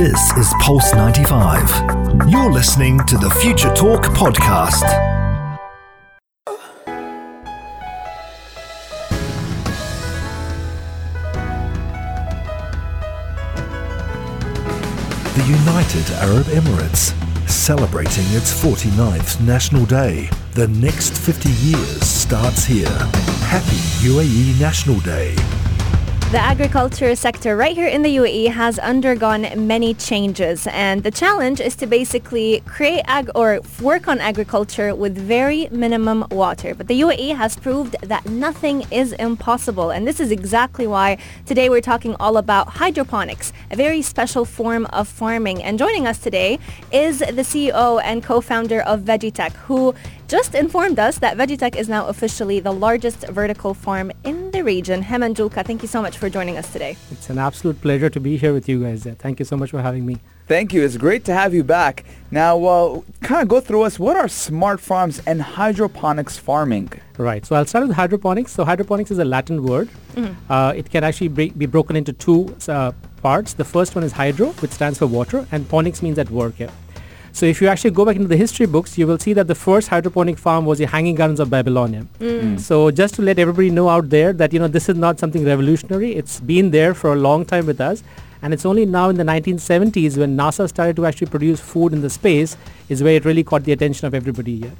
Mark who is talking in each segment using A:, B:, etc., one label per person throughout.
A: This is Pulse 95. You're listening to the Future Talk podcast. The United Arab Emirates, celebrating its 49th National Day. The next 50 years starts here. Happy UAE National Day.
B: The agriculture sector right here in the UAE has undergone many changes and the challenge is to basically create ag or work on agriculture with very minimum water. But the UAE has proved that nothing is impossible and this is exactly why today we're talking all about hydroponics, a very special form of farming. And joining us today is the CEO and co-founder of VeggiTech who just informed us that VeggiTech is now officially the largest vertical farm in the region. Hemant Julka, thank you so much for joining us today.
C: It's an absolute pleasure to be here with you guys. Thank you so much for having me.
D: Thank you. It's great to have you back. Now, uh, kind of go through us. What are smart farms and hydroponics farming?
C: Right. So I'll start with hydroponics. So hydroponics is a Latin word. Mm-hmm. Uh, it can actually be, be broken into two uh, parts. The first one is hydro, which stands for water, and ponics means at work here. So if you actually go back into the history books, you will see that the first hydroponic farm was the Hanging Gardens of Babylonia. Mm. Mm. So just to let everybody know out there that, you know, this is not something revolutionary. It's been there for a long time with us. And it's only now in the 1970s when NASA started to actually produce food in the space is where it really caught the attention of everybody here.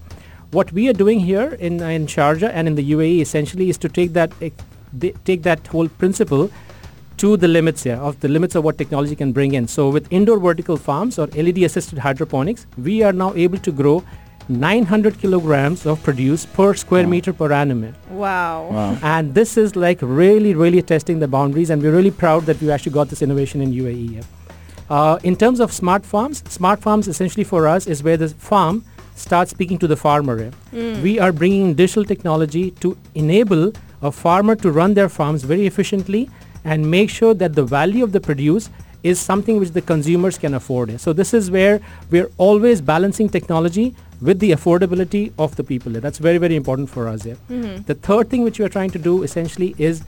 C: What we are doing here in, in Sharjah and in the UAE essentially is to take that, uh, take that whole principle to the limits here of the limits of what technology can bring in. So with indoor vertical farms or LED assisted hydroponics, we are now able to grow 900 kilograms of produce per square wow. meter per annum.
B: Wow.
C: wow. And this is like really, really testing the boundaries and we're really proud that we actually got this innovation in UAE. Uh, in terms of smart farms, smart farms essentially for us is where the farm starts speaking to the farmer. Mm. We are bringing digital technology to enable a farmer to run their farms very efficiently and make sure that the value of the produce is something which the consumers can afford. So this is where we're always balancing technology with the affordability of the people. That's very, very important for us here. Mm-hmm. The third thing which we are trying to do essentially is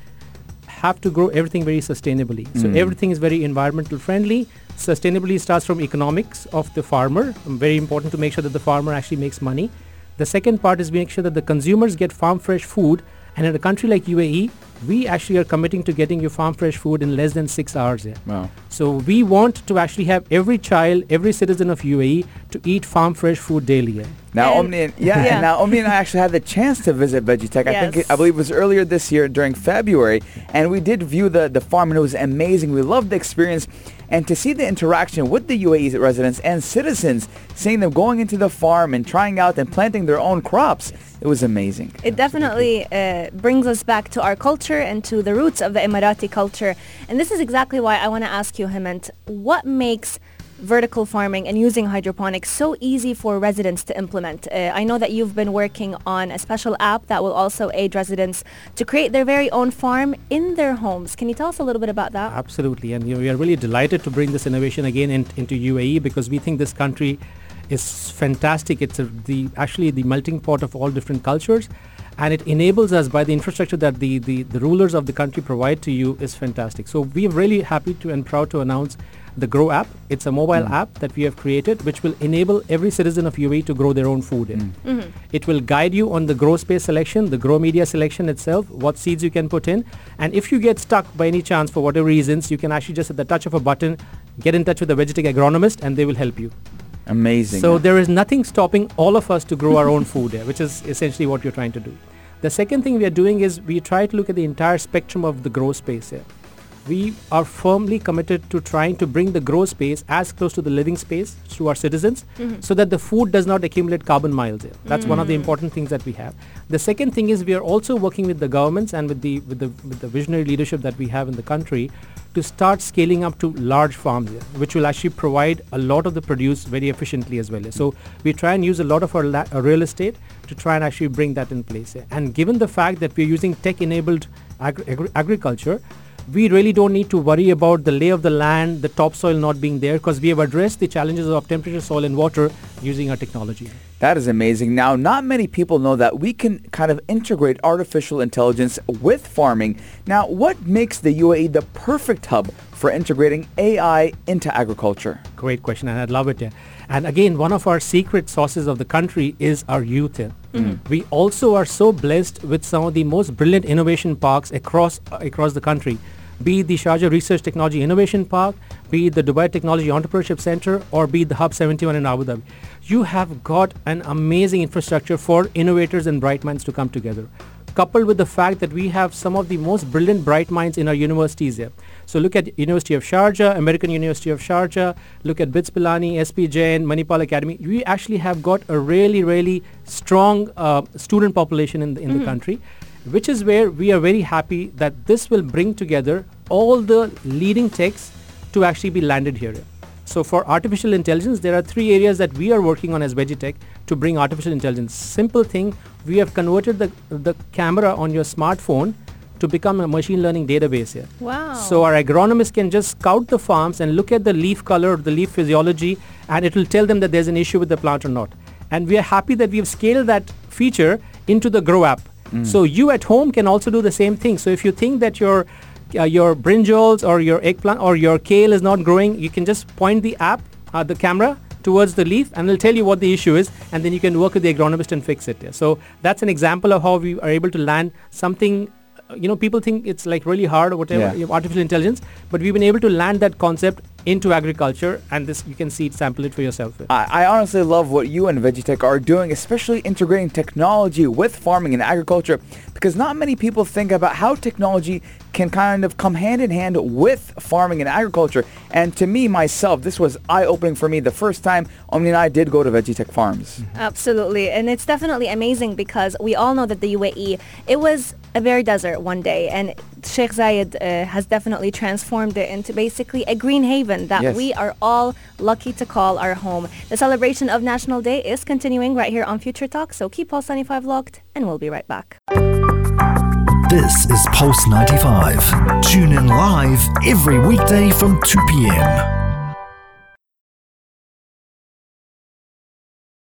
C: have to grow everything very sustainably. Mm. So everything is very environmental friendly. Sustainability starts from economics of the farmer. Very important to make sure that the farmer actually makes money. The second part is make sure that the consumers get farm fresh food. And in a country like UAE, we actually are committing to getting you farm fresh food in less than six hours here.
D: Wow.
C: So we want to actually have every child, every citizen of UAE to eat farm fresh food daily. Here.
D: Now, and Omni, and, yeah, yeah. Now Omni and I actually had the chance to visit VeggiTech. Yes. I think it, I believe it was earlier this year during February, and we did view the the farm, and it was amazing. We loved the experience, and to see the interaction with the UAE residents and citizens, seeing them going into the farm and trying out and planting their own crops, it was amazing.
B: It definitely uh, brings us back to our culture and to the roots of the Emirati culture, and this is exactly why I want to ask you, Hemant, what makes vertical farming and using hydroponics so easy for residents to implement. Uh, I know that you've been working on a special app that will also aid residents to create their very own farm in their homes. Can you tell us a little bit about that?
C: Absolutely. And you know, we are really delighted to bring this innovation again in, into UAE because we think this country is fantastic. It's a, the actually the melting pot of all different cultures and it enables us by the infrastructure that the, the, the rulers of the country provide to you is fantastic. So we are really happy to and proud to announce the Grow app. It's a mobile mm. app that we have created which will enable every citizen of UAE to grow their own food. Mm. Mm-hmm. It will guide you on the grow space selection, the grow media selection itself, what seeds you can put in. And if you get stuck by any chance for whatever reasons, you can actually just at the touch of a button get in touch with the VeggiTech agronomist and they will help you.
D: Amazing.
C: So there is nothing stopping all of us to grow our own food here, which is essentially what you're trying to do. The second thing we are doing is we try to look at the entire spectrum of the grow space here we are firmly committed to trying to bring the grow space as close to the living space to our citizens mm-hmm. so that the food does not accumulate carbon miles here. That's mm. one of the mm. important things that we have. The second thing is we are also working with the governments and with the with the with the visionary leadership that we have in the country to start scaling up to large farms here, which will actually provide a lot of the produce very efficiently as well. So we try and use a lot of our, la- our real estate to try and actually bring that in place. Here. And given the fact that we're using tech-enabled agri- agri- agriculture, we really don't need to worry about the lay of the land, the topsoil not being there because we have addressed the challenges of temperature, soil and water using our technology.
D: That is amazing. Now, not many people know that we can kind of integrate artificial intelligence with farming. Now, what makes the UAE the perfect hub for integrating AI into agriculture?
C: Great question, and I'd love it. Yeah. And again, one of our secret sources of the country is our youth. Mm-hmm. We also are so blessed with some of the most brilliant innovation parks across across the country be it the Sharjah Research Technology Innovation Park, be it the Dubai Technology Entrepreneurship Center, or be it the Hub 71 in Abu Dhabi. You have got an amazing infrastructure for innovators and bright minds to come together coupled with the fact that we have some of the most brilliant bright minds in our universities here. So look at University of Sharjah, American University of Sharjah, look at BITS Pilani, SP Jain, Manipal Academy. We actually have got a really, really strong uh, student population in the, in mm-hmm. the country which is where we are very happy that this will bring together all the leading techs to actually be landed here. So for artificial intelligence, there are three areas that we are working on as VeggiTech to bring artificial intelligence. Simple thing, we have converted the, the camera on your smartphone to become a machine learning database here.
B: Wow.
C: So our agronomists can just scout the farms and look at the leaf color, the leaf physiology, and it will tell them that there's an issue with the plant or not. And we are happy that we have scaled that feature into the Grow app. Mm. So you at home can also do the same thing. So if you think that your uh, your brinjals or your eggplant or your kale is not growing, you can just point the app, uh, the camera towards the leaf and it'll tell you what the issue is and then you can work with the agronomist and fix it. Yeah. So that's an example of how we are able to land something you know, people think it's like really hard or whatever, yeah. artificial intelligence, but we've been able to land that concept into agriculture and this you can see it sample it for yourself.
D: I, I, honestly love what you and VeggiTech are doing especially integrating technology with farming and agriculture because not many people think about how technology can kind of come hand in hand with farming and agriculture. And to me myself this was eye-opening for me the first time Omni and I did go to VeggiTech Farms.
B: Mm-hmm. absolutely. And it's definitely amazing because we all know that the UAE it was a very desert one day and Sheikh Zayed uh, has definitely transformed it into basically a green haven that yes. we are all lucky to call our home. The celebration of National Day is continuing right here on Future Talk, so keep Pulse 95 locked and we'll be right back.
A: This is Pulse 95. Tune in live every weekday from 2 p.m.